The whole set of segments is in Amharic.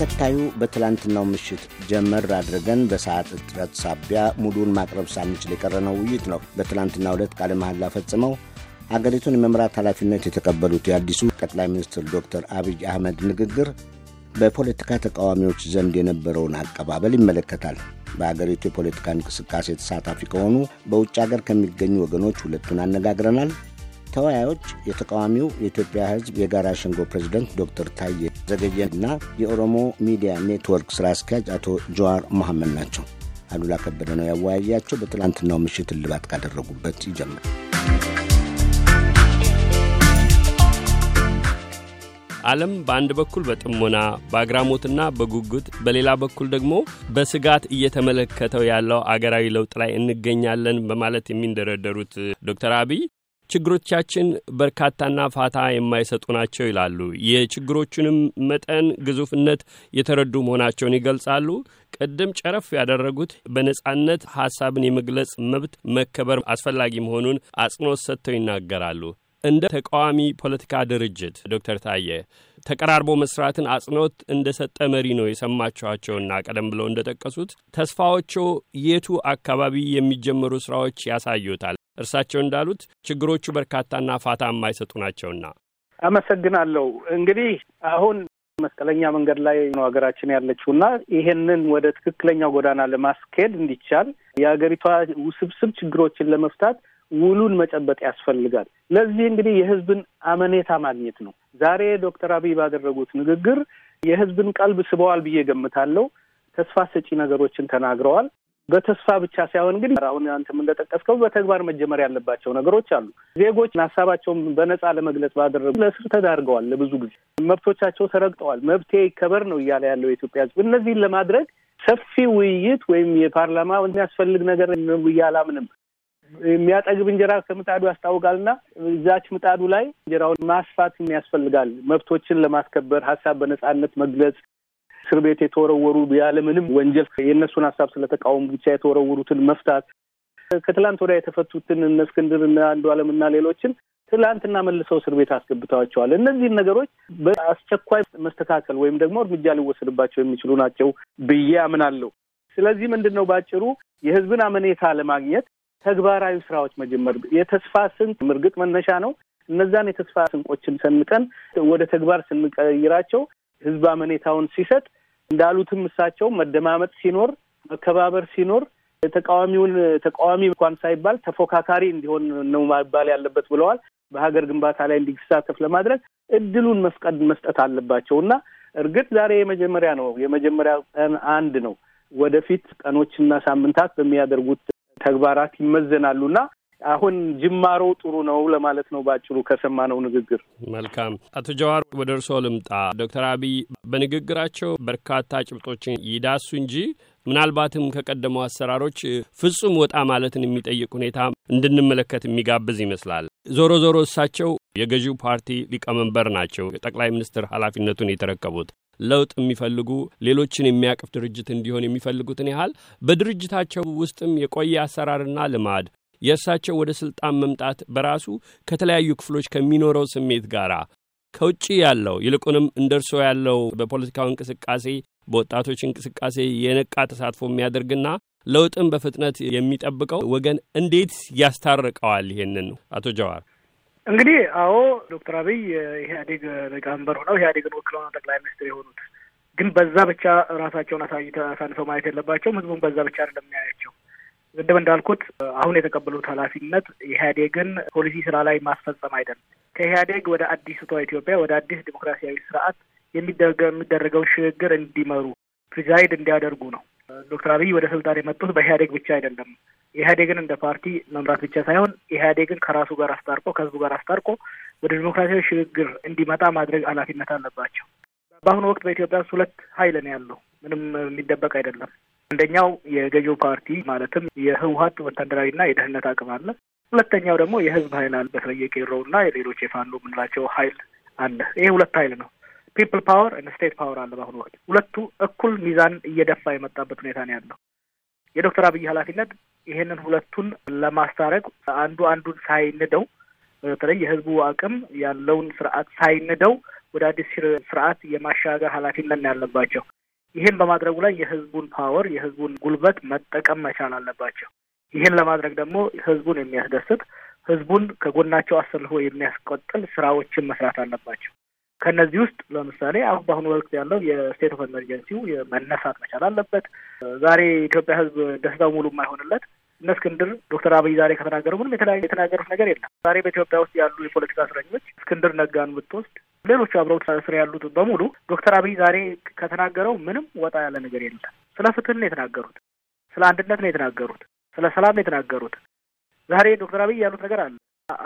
ተከታዩ በትላንትናው ምሽት ጀመር አድርገን በሰዓት እጥረት ሳቢያ ሙሉውን ማቅረብ ሳንችል የቀረነው ውይይት ነው። በትላንትናው ዕለት ቃለ መሐላ ፈጽመው አገሪቱን የመምራት ኃላፊነት የተቀበሉት የአዲሱ ጠቅላይ ሚኒስትር ዶክተር አብይ አህመድ ንግግር በፖለቲካ ተቃዋሚዎች ዘንድ የነበረውን አቀባበል ይመለከታል። በአገሪቱ የፖለቲካ እንቅስቃሴ ተሳታፊ ከሆኑ በውጭ አገር ከሚገኙ ወገኖች ሁለቱን አነጋግረናል። ተወያዮች የተቃዋሚው የኢትዮጵያ ሕዝብ የጋራ ሸንጎ ፕሬዚደንት ዶክተር ታዬ ዘገየ እና የኦሮሞ ሚዲያ ኔትወርክ ሥራ አስኪያጅ አቶ ጀዋር መሐመድ ናቸው። አሉላ ከበደ ነው ያወያያቸው። በትላንትናው ምሽት እልባት ካደረጉበት ይጀምር። ዓለም በአንድ በኩል በጥሞና በአግራሞትና በጉጉት በሌላ በኩል ደግሞ በስጋት እየተመለከተው ያለው አገራዊ ለውጥ ላይ እንገኛለን በማለት የሚንደረደሩት ዶክተር አብይ ችግሮቻችን በርካታና ፋታ የማይሰጡ ናቸው ይላሉ። የችግሮቹንም መጠን ግዙፍነት የተረዱ መሆናቸውን ይገልጻሉ። ቅድም ጨረፍ ያደረጉት በነጻነት ሀሳብን የመግለጽ መብት መከበር አስፈላጊ መሆኑን አጽንኦት ሰጥተው ይናገራሉ። እንደ ተቃዋሚ ፖለቲካ ድርጅት ዶክተር ታየ ተቀራርቦ መስራትን አጽንኦት እንደ ሰጠ መሪ ነው የሰማችኋቸውና ቀደም ብለው እንደ ጠቀሱት ተስፋዎቹ የቱ አካባቢ የሚጀመሩ ስራዎች ያሳዩታል? እርሳቸው እንዳሉት ችግሮቹ በርካታና ፋታ የማይሰጡ ናቸውና። አመሰግናለሁ። እንግዲህ አሁን መስቀለኛ መንገድ ላይ ነው ሀገራችን ያለችውና ይሄንን ወደ ትክክለኛው ጎዳና ለማስኬድ እንዲቻል የሀገሪቷ ውስብስብ ችግሮችን ለመፍታት ውሉን መጨበጥ ያስፈልጋል። ለዚህ እንግዲህ የህዝብን አመኔታ ማግኘት ነው። ዛሬ ዶክተር አብይ ባደረጉት ንግግር የህዝብን ቀልብ ስበዋል ብዬ ገምታለሁ። ተስፋ ሰጪ ነገሮችን ተናግረዋል። በተስፋ ብቻ ሳይሆን ግን አሁን አንተም እንደጠቀስከው በተግባር መጀመር ያለባቸው ነገሮች አሉ። ዜጎች ሀሳባቸውን በነጻ ለመግለጽ ባደረጉ ለእስር ተዳርገዋል። ለብዙ ጊዜ መብቶቻቸው ተረግጠዋል። መብቴ ይከበር ነው እያለ ያለው የኢትዮጵያ ህዝብ። እነዚህን ለማድረግ ሰፊ ውይይት ወይም የፓርላማ የሚያስፈልግ ነገር ብዬ አላምንም። የሚያጠግብ እንጀራ ከምጣዱ ያስታውቃልና እዛች ምጣዱ ላይ እንጀራውን ማስፋት ያስፈልጋል። መብቶችን ለማስከበር ሀሳብ በነጻነት መግለጽ እስር ቤት የተወረወሩ ያለምንም ወንጀል የእነሱን ሀሳብ ስለተቃወሙ ብቻ የተወረወሩትን መፍታት፣ ከትላንት ወዲያ የተፈቱትን እነ እስክንድር እነ አንዱዓለም እና ሌሎችን ትላንትና መልሰው እስር ቤት አስገብተዋቸዋል። እነዚህን ነገሮች በአስቸኳይ መስተካከል ወይም ደግሞ እርምጃ ሊወሰድባቸው የሚችሉ ናቸው ብዬ አምናለሁ። ስለዚህ ምንድን ነው ባጭሩ የህዝብን አመኔታ ለማግኘት ተግባራዊ ስራዎች መጀመር የተስፋ ስንቅ እርግጥ መነሻ ነው። እነዛን የተስፋ ስንቆችን ሰንቀን ወደ ተግባር ስንቀይራቸው ህዝብ አመኔታውን ሲሰጥ እንዳሉትም እሳቸው መደማመጥ ሲኖር፣ መከባበር ሲኖር ተቃዋሚውን ተቃዋሚ እንኳን ሳይባል ተፎካካሪ እንዲሆን ነው መባል ያለበት ብለዋል። በሀገር ግንባታ ላይ እንዲሳተፍ ለማድረግ እድሉን መፍቀድ መስጠት አለባቸው እና እርግጥ ዛሬ የመጀመሪያ ነው የመጀመሪያ ቀን አንድ ነው። ወደፊት ቀኖችና ሳምንታት በሚያደርጉት ተግባራት ይመዘናሉና አሁን ጅማሮ ጥሩ ነው ለማለት ነው በአጭሩ ከሰማነው ንግግር። መልካም አቶ ጀዋር ወደ እርስዎ ልምጣ። ዶክተር አብይ በንግግራቸው በርካታ ጭብጦችን ይዳሱ እንጂ ምናልባትም ከቀደሙ አሰራሮች ፍጹም ወጣ ማለትን የሚጠይቅ ሁኔታ እንድንመለከት የሚጋብዝ ይመስላል። ዞሮ ዞሮ እሳቸው የገዢው ፓርቲ ሊቀመንበር ናቸው። ጠቅላይ ሚኒስትር ኃላፊነቱን የተረከቡት ለውጥ የሚፈልጉ ሌሎችን የሚያቅፍ ድርጅት እንዲሆን የሚፈልጉትን ያህል በድርጅታቸው ውስጥም የቆየ አሰራርና ልማድ የእርሳቸው ወደ ስልጣን መምጣት በራሱ ከተለያዩ ክፍሎች ከሚኖረው ስሜት ጋር ከውጭ ያለው ይልቁንም እንደ እርሶ ያለው በፖለቲካው እንቅስቃሴ በወጣቶች እንቅስቃሴ የነቃ ተሳትፎ የሚያደርግና ለውጥን በፍጥነት የሚጠብቀው ወገን እንዴት ያስታርቀዋል? ይሄንን አቶ ጀዋር እንግዲህ አዎ ዶክተር አብይ የኢህአዴግ ሊቀመንበር ሆነው ኢህአዴግን ወክለው ነው ጠቅላይ ሚኒስትር የሆኑት። ግን በዛ ብቻ ራሳቸውን አሳንፈው ማየት የለባቸውም። ህዝቡን በዛ ብቻ አይደለም የሚያያቸው። ቅድም እንዳልኩት አሁን የተቀበሉት ኃላፊነት ኢህአዴግን ፖሊሲ ስራ ላይ ማስፈጸም አይደለም። ከኢህአዴግ ወደ አዲስቷ ኢትዮጵያ ወደ አዲስ ዲሞክራሲያዊ ስርዓት የሚደረገውን ሽግግር እንዲመሩ preside እንዲያደርጉ ነው። ዶክተር አብይ ወደ ስልጣን የመጡት በኢህአዴግ ብቻ አይደለም። ኢህአዴግን እንደ ፓርቲ መምራት ብቻ ሳይሆን ኢህአዴግን ከራሱ ጋር አስታርቆ ከህዝቡ ጋር አስታርቆ ወደ ዲሞክራሲያዊ ሽግግር እንዲመጣ ማድረግ ኃላፊነት አለባቸው። በአሁኑ ወቅት በኢትዮጵያ ውስጥ ሁለት ኃይል ነው ያለው። ምንም የሚደበቅ አይደለም። አንደኛው የገዢው ፓርቲ ማለትም የህወሀት ወታደራዊና የደህንነት አቅም አለ። ሁለተኛው ደግሞ የህዝብ ኃይል አለ። በተለይ የቄሮውና የሌሎች የፋኖ የምንላቸው ኃይል አለ። ይሄ ሁለት ኃይል ነው። people power እና state power አለ። በአሁኑ ወቅት ሁለቱ እኩል ሚዛን እየደፋ የመጣበት ሁኔታ ነው ያለው። የዶክተር አብይ ኃላፊነት ይሄንን ሁለቱን ለማስታረቅ አንዱ አንዱን ሳይንደው በተለይ የህዝቡ አቅም ያለውን ስርዓት ሳይንደው ወደ አዲስ ስርዓት የማሻገር ኃላፊነት ነው ያለባቸው። ይህን በማድረጉ ላይ የህዝቡን power የህዝቡን ጉልበት መጠቀም መቻል አለባቸው። ይህን ለማድረግ ደግሞ ህዝቡን የሚያስደስት ህዝቡን ከጎናቸው አሰልፎ የሚያስቆጥል ስራዎችን መስራት አለባቸው። ከእነዚህ ውስጥ ለምሳሌ አሁን በአሁኑ ወቅት ያለው የ state of emergency ው መነሳት መቻል አለበት። ዛሬ የኢትዮጵያ ህዝብ ደስታው ሙሉ የማይሆንለት እነ እስክንድር ዶክተር አብይ ዛሬ ከተናገሩ ምንም የተለያየ የተናገሩት ነገር የለም። ዛሬ በኢትዮጵያ ውስጥ ያሉ የፖለቲካ እስረኞች እስክንድር ነጋን ብትወስድ፣ ሌሎቹ አብረው እስር ያሉት በሙሉ ዶክተር አብይ ዛሬ ከተናገረው ምንም ወጣ ያለ ነገር የለም። ስለ ፍትህ ነው የተናገሩት፣ ስለ አንድነት ነው የተናገሩት፣ ስለ ሰላም ነው የተናገሩት። ዛሬ ዶክተር አብይ ያሉት ነገር አለ።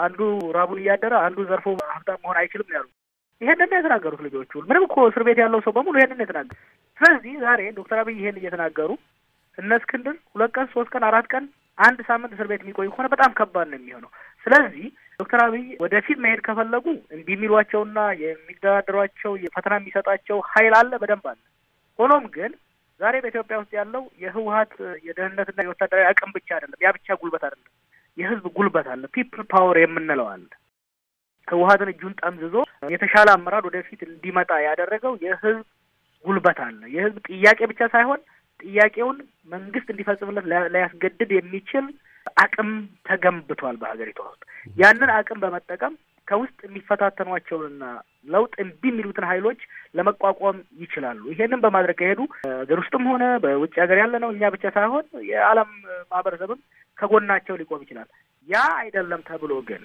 አንዱ ራቡን እያደረ አንዱ ዘርፎ ሀብታም መሆን አይችልም ነው ያሉት። ይሄንን ነው የተናገሩት ልጆቹ። ምንም እኮ እስር ቤት ያለው ሰው በሙሉ ይሄንን ነው የተናገሩት። ስለዚህ ዛሬ ዶክተር አብይ ይሄን እየተናገሩ እነ እስክንድር ሁለት ቀን ሶስት ቀን አራት ቀን አንድ ሳምንት እስር ቤት የሚቆይ ከሆነ በጣም ከባድ ነው የሚሆነው። ስለዚህ ዶክተር አብይ ወደፊት መሄድ ከፈለጉ እንዲህ የሚሏቸውና የሚደራደሯቸው ፈተና የሚሰጣቸው ኃይል አለ፣ በደንብ አለ። ሆኖም ግን ዛሬ በኢትዮጵያ ውስጥ ያለው የህወሀት የደህንነትና የወታደራዊ አቅም ብቻ አይደለም፣ ያ ብቻ ጉልበት አይደለም። የህዝብ ጉልበት አለ፣ people power የምንለው አለ። ህወሀትን እጁን ጠምዝዞ የተሻለ አመራር ወደፊት እንዲመጣ ያደረገው የህዝብ ጉልበት አለ። የህዝብ ጥያቄ ብቻ ሳይሆን ጥያቄውን መንግስት እንዲፈጽምለት ሊያስገድድ የሚችል አቅም ተገንብቷል በሀገሪቷ ውስጥ። ያንን አቅም በመጠቀም ከውስጥ የሚፈታተኗቸውንና ለውጥ እምቢ የሚሉትን ሀይሎች ለመቋቋም ይችላሉ። ይሄንን በማድረግ ከሄዱ ሀገር ውስጥም ሆነ በውጭ ሀገር ያለ ነው እኛ ብቻ ሳይሆን የዓለም ማህበረሰብም ከጎናቸው ሊቆም ይችላል። ያ አይደለም ተብሎ ግን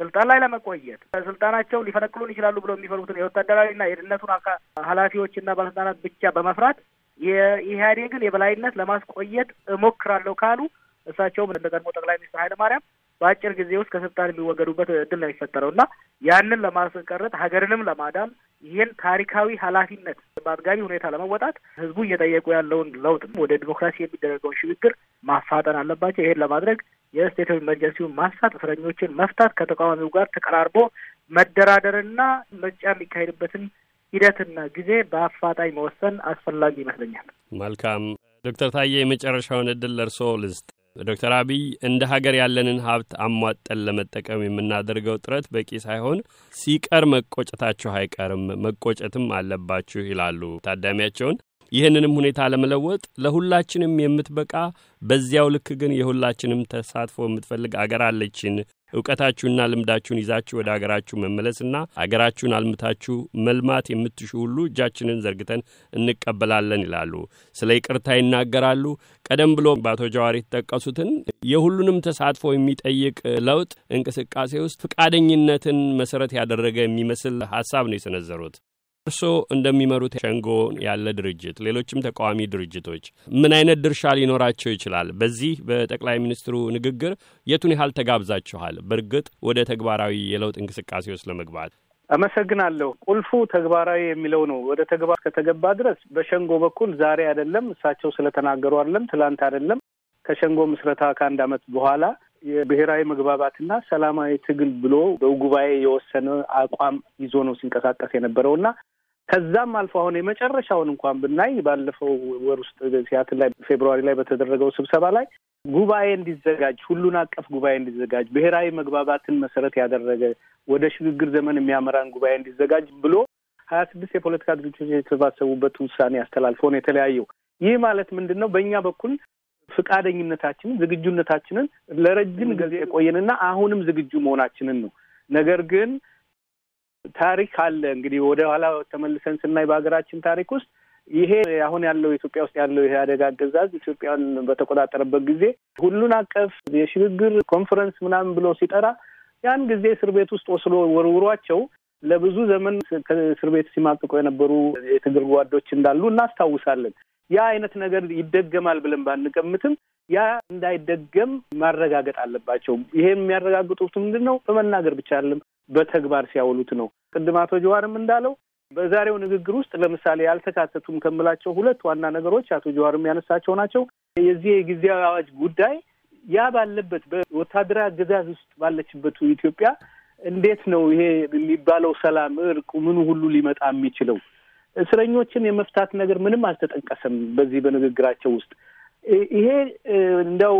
ስልጣን ላይ ለመቆየት ስልጣናቸው ሊፈነቅሉን ይችላሉ ብለው የሚፈሩትን የወታደራዊና የደህንነቱን ሀላፊዎችና ባለስልጣናት ብቻ በመፍራት የኢህአዴግን የበላይነት ለማስቆየት እሞክራለሁ ካሉ እሳቸውም እንደ ቀድሞ ጠቅላይ ሚኒስትር ኃይለ ማርያም በአጭር ጊዜ ውስጥ ከስልጣን የሚወገዱበት እድል ነው የሚፈጠረው እና ያንን ለማስቀረት ሀገርንም ለማዳን ይህን ታሪካዊ ኃላፊነት በአጥጋቢ ሁኔታ ለመወጣት ህዝቡ እየጠየቁ ያለውን ለውጥ ወደ ዲሞክራሲ የሚደረገውን ሽግግር ማፋጠን አለባቸው። ይሄን ለማድረግ የ state of emergency ውን ማንሳት፣ እስረኞችን መፍታት፣ ከተቃዋሚው ጋር ተቀራርቦ መደራደርና ምርጫ የሚካሄድበትን ሂደትና ጊዜ በአፋጣኝ መወሰን አስፈላጊ ይመስለኛል። መልካም ዶክተር ታዬ የመጨረሻውን እድል ለእርስዎ ልስጥ። ዶክተር አብይ እንደ ሀገር ያለንን ሀብት አሟጠን ለመጠቀም የምናደርገው ጥረት በቂ ሳይሆን ሲቀር መቆጨታችሁ አይቀርም፣ መቆጨትም አለባችሁ ይላሉ ታዳሚያቸውን። ይህንንም ሁኔታ ለመለወጥ ለሁላችንም የምትበቃ በዚያው ልክ ግን የሁላችንም ተሳትፎ የምትፈልግ አገር አለችን። እውቀታችሁና ልምዳችሁን ይዛችሁ ወደ አገራችሁ መመለስና አገራችሁን አልምታችሁ መልማት የምትሹ ሁሉ እጃችንን ዘርግተን እንቀበላለን ይላሉ። ስለ ይቅርታ ይናገራሉ። ቀደም ብሎ በአቶ ጀዋር የተጠቀሱትን የሁሉንም ተሳትፎ የሚጠይቅ ለውጥ እንቅስቃሴ ውስጥ ፈቃደኝነትን መሰረት ያደረገ የሚመስል ሀሳብ ነው የሰነዘሩት። እርስዎ እንደሚመሩት ሸንጎ ያለ ድርጅት ሌሎችም ተቃዋሚ ድርጅቶች ምን አይነት ድርሻ ሊኖራቸው ይችላል? በዚህ በጠቅላይ ሚኒስትሩ ንግግር የቱን ያህል ተጋብዛችኋል? በእርግጥ ወደ ተግባራዊ የለውጥ እንቅስቃሴ ውስጥ ለመግባት አመሰግናለሁ። ቁልፉ ተግባራዊ የሚለው ነው። ወደ ተግባር ከተገባ ድረስ በሸንጎ በኩል ዛሬ አይደለም እሳቸው ስለተናገሩ አይደለም፣ ትላንት አይደለም፣ ከሸንጎ ምስረታ ከአንድ ዓመት በኋላ የብሔራዊ መግባባትና ሰላማዊ ትግል ብሎ በጉባኤ የወሰነ አቋም ይዞ ነው ሲንቀሳቀስ የነበረው እና ከዛም አልፎ አሁን የመጨረሻውን እንኳን ብናይ ባለፈው ወር ውስጥ ሲያትል ላይ ፌብሩዋሪ ላይ በተደረገው ስብሰባ ላይ ጉባኤ እንዲዘጋጅ ሁሉን አቀፍ ጉባኤ እንዲዘጋጅ ብሔራዊ መግባባትን መሰረት ያደረገ ወደ ሽግግር ዘመን የሚያመራን ጉባኤ እንዲዘጋጅ ብሎ ሀያ ስድስት የፖለቲካ ድርጅቶች የተሰባሰቡበት ውሳኔ አስተላልፎ ነው የተለያየው። ይህ ማለት ምንድን ነው? በእኛ በኩል ፈቃደኝነታችንን ዝግጁነታችንን ለረጅም ጊዜ የቆየንና አሁንም ዝግጁ መሆናችንን ነው። ነገር ግን ታሪክ አለ እንግዲህ ወደ ኋላ ተመልሰን ስናይ በሀገራችን ታሪክ ውስጥ ይሄ አሁን ያለው ኢትዮጵያ ውስጥ ያለው አደጋ አገዛዝ ኢትዮጵያን በተቆጣጠረበት ጊዜ ሁሉን አቀፍ የሽግግር ኮንፈረንስ ምናምን ብሎ ሲጠራ ያን ጊዜ እስር ቤት ውስጥ ወስዶ ወርውሯቸው ለብዙ ዘመን ከእስር ቤት ሲማቅቁ የነበሩ የትግል ጓዶች እንዳሉ እናስታውሳለን። ያ አይነት ነገር ይደገማል ብለን ባንገምትም ያ እንዳይደገም ማረጋገጥ አለባቸው። ይሄ የሚያረጋግጡት ምንድን ነው? በመናገር ብቻ አይደለም፣ በተግባር ሲያውሉት ነው። ቅድም አቶ ጀዋርም እንዳለው በዛሬው ንግግር ውስጥ ለምሳሌ ያልተካተቱም ከምላቸው ሁለት ዋና ነገሮች አቶ ጀዋርም ያነሳቸው ናቸው። የዚህ የጊዜያዊ አዋጅ ጉዳይ ያ ባለበት በወታደራዊ አገዛዝ ውስጥ ባለችበት ኢትዮጵያ እንዴት ነው ይሄ የሚባለው ሰላም፣ እርቁ፣ ምኑ ሁሉ ሊመጣ የሚችለው? እስረኞችን የመፍታት ነገር ምንም አልተጠቀሰም በዚህ በንግግራቸው ውስጥ። ይሄ እንደው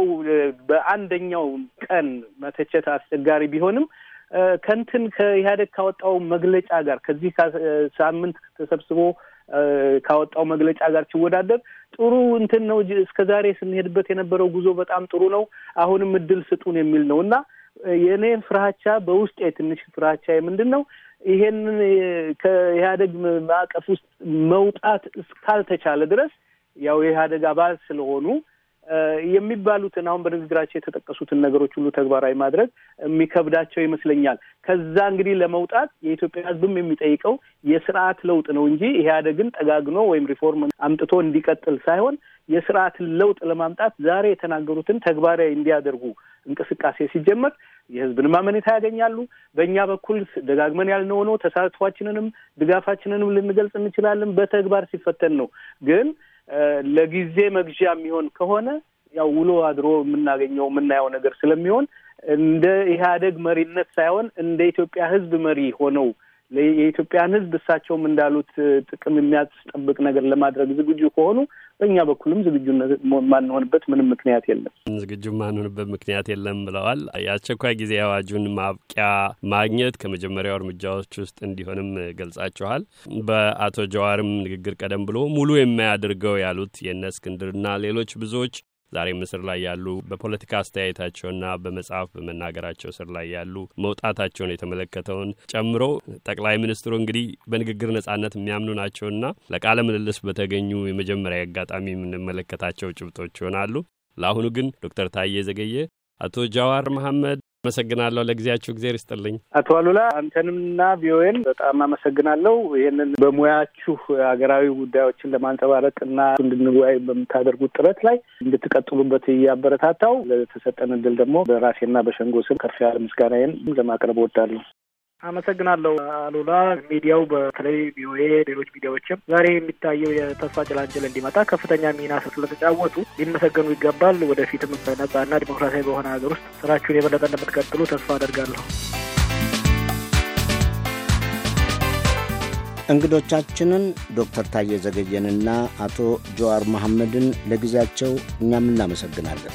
በአንደኛው ቀን መተቸት አስቸጋሪ ቢሆንም ከንትን ከኢህአዴግ ካወጣው መግለጫ ጋር ከዚህ ሳምንት ተሰብስቦ ካወጣው መግለጫ ጋር ሲወዳደር ጥሩ እንትን ነው። እስከ ዛሬ ስንሄድበት የነበረው ጉዞ በጣም ጥሩ ነው። አሁንም እድል ስጡን የሚል ነው እና የእኔ ፍራቻ በውስጤ ትንሽ ፍራቻ ምንድን ነው ይሄንን ከኢህአዴግ ማዕቀፍ ውስጥ መውጣት እስካልተቻለ ድረስ ያው የኢህአዴግ አባል ስለሆኑ የሚባሉትን አሁን በንግግራቸው የተጠቀሱትን ነገሮች ሁሉ ተግባራዊ ማድረግ የሚከብዳቸው ይመስለኛል። ከዛ እንግዲህ ለመውጣት የኢትዮጵያ ሕዝብም የሚጠይቀው የስርዓት ለውጥ ነው እንጂ ኢህአዴግን ጠጋግኖ ወይም ሪፎርም አምጥቶ እንዲቀጥል ሳይሆን የስርዓትን ለውጥ ለማምጣት ዛሬ የተናገሩትን ተግባራዊ እንዲያደርጉ እንቅስቃሴ ሲጀመር የህዝብንም አመኔታ ያገኛሉ። በእኛ በኩል ደጋግመን ያልነው ሆኖ ተሳትፏችንንም ድጋፋችንንም ልንገልጽ እንችላለን። በተግባር ሲፈተን ነው ግን ለጊዜ መግዣ የሚሆን ከሆነ ያው ውሎ አድሮ የምናገኘው የምናየው ነገር ስለሚሆን እንደ ኢህአዴግ መሪነት ሳይሆን እንደ ኢትዮጵያ ህዝብ መሪ ሆነው የኢትዮጵያን ህዝብ እሳቸውም እንዳሉት ጥቅም የሚያስጠብቅ ነገር ለማድረግ ዝግጁ ከሆኑ በእኛ በኩልም ዝግጁ ማንሆንበት ምንም ምክንያት የለም። ዝግጁ ማንሆንበት ምክንያት የለም ብለዋል። የአስቸኳይ ጊዜ አዋጁን ማብቂያ ማግኘት ከመጀመሪያው እርምጃዎች ውስጥ እንዲሆንም ገልጻችኋል። በአቶ ጀዋርም ንግግር ቀደም ብሎ ሙሉ የማያደርገው ያሉት የእነ እስክንድርና ሌሎች ብዙዎች ዛሬ ምስር ላይ ያሉ በፖለቲካ አስተያየታቸውና በመጽሐፍ በመናገራቸው ስር ላይ ያሉ መውጣታቸውን የተመለከተውን ጨምሮ ጠቅላይ ሚኒስትሩ እንግዲህ በንግግር ነጻነት የሚያምኑ ናቸውና ለቃለ ምልልስ በተገኙ የመጀመሪያ አጋጣሚ የምንመለከታቸው ጭብጦች ይሆናሉ። ለአሁኑ ግን ዶክተር ታዬ ዘገየ፣ አቶ ጃዋር መሐመድ አመሰግናለሁ። ለጊዜያችሁ እግዜር ይስጥልኝ። አቶ አሉላ አንተንምና ቪኦኤን በጣም አመሰግናለሁ። ይህንን በሙያችሁ ሀገራዊ ጉዳዮችን ለማንጸባረቅ እና እንድንወያይ በምታደርጉት ጥረት ላይ እንድትቀጥሉበት እያበረታታው ለተሰጠን እድል ደግሞ በራሴና በሸንጎ ስም ከፍ ያለ ምስጋናዬን ለማቅረብ እወዳለሁ። አመሰግናለሁ አሉላ። ሚዲያው በተለይ ቪኦኤ፣ ሌሎች ሚዲያዎችም ዛሬ የሚታየው የተስፋ ጭላንጭል እንዲመጣ ከፍተኛ ሚና ስለተጫወቱ ሊመሰገኑ ይገባል። ወደፊትም በነጻና ዲሞክራሲያዊ በሆነ ሀገር ውስጥ ስራችሁን የበለጠ እንደምትቀጥሉ ተስፋ አደርጋለሁ። እንግዶቻችንን ዶክተር ታዬ ዘገየንና አቶ ጀዋር መሐመድን ለጊዜያቸው እኛም እናመሰግናለን።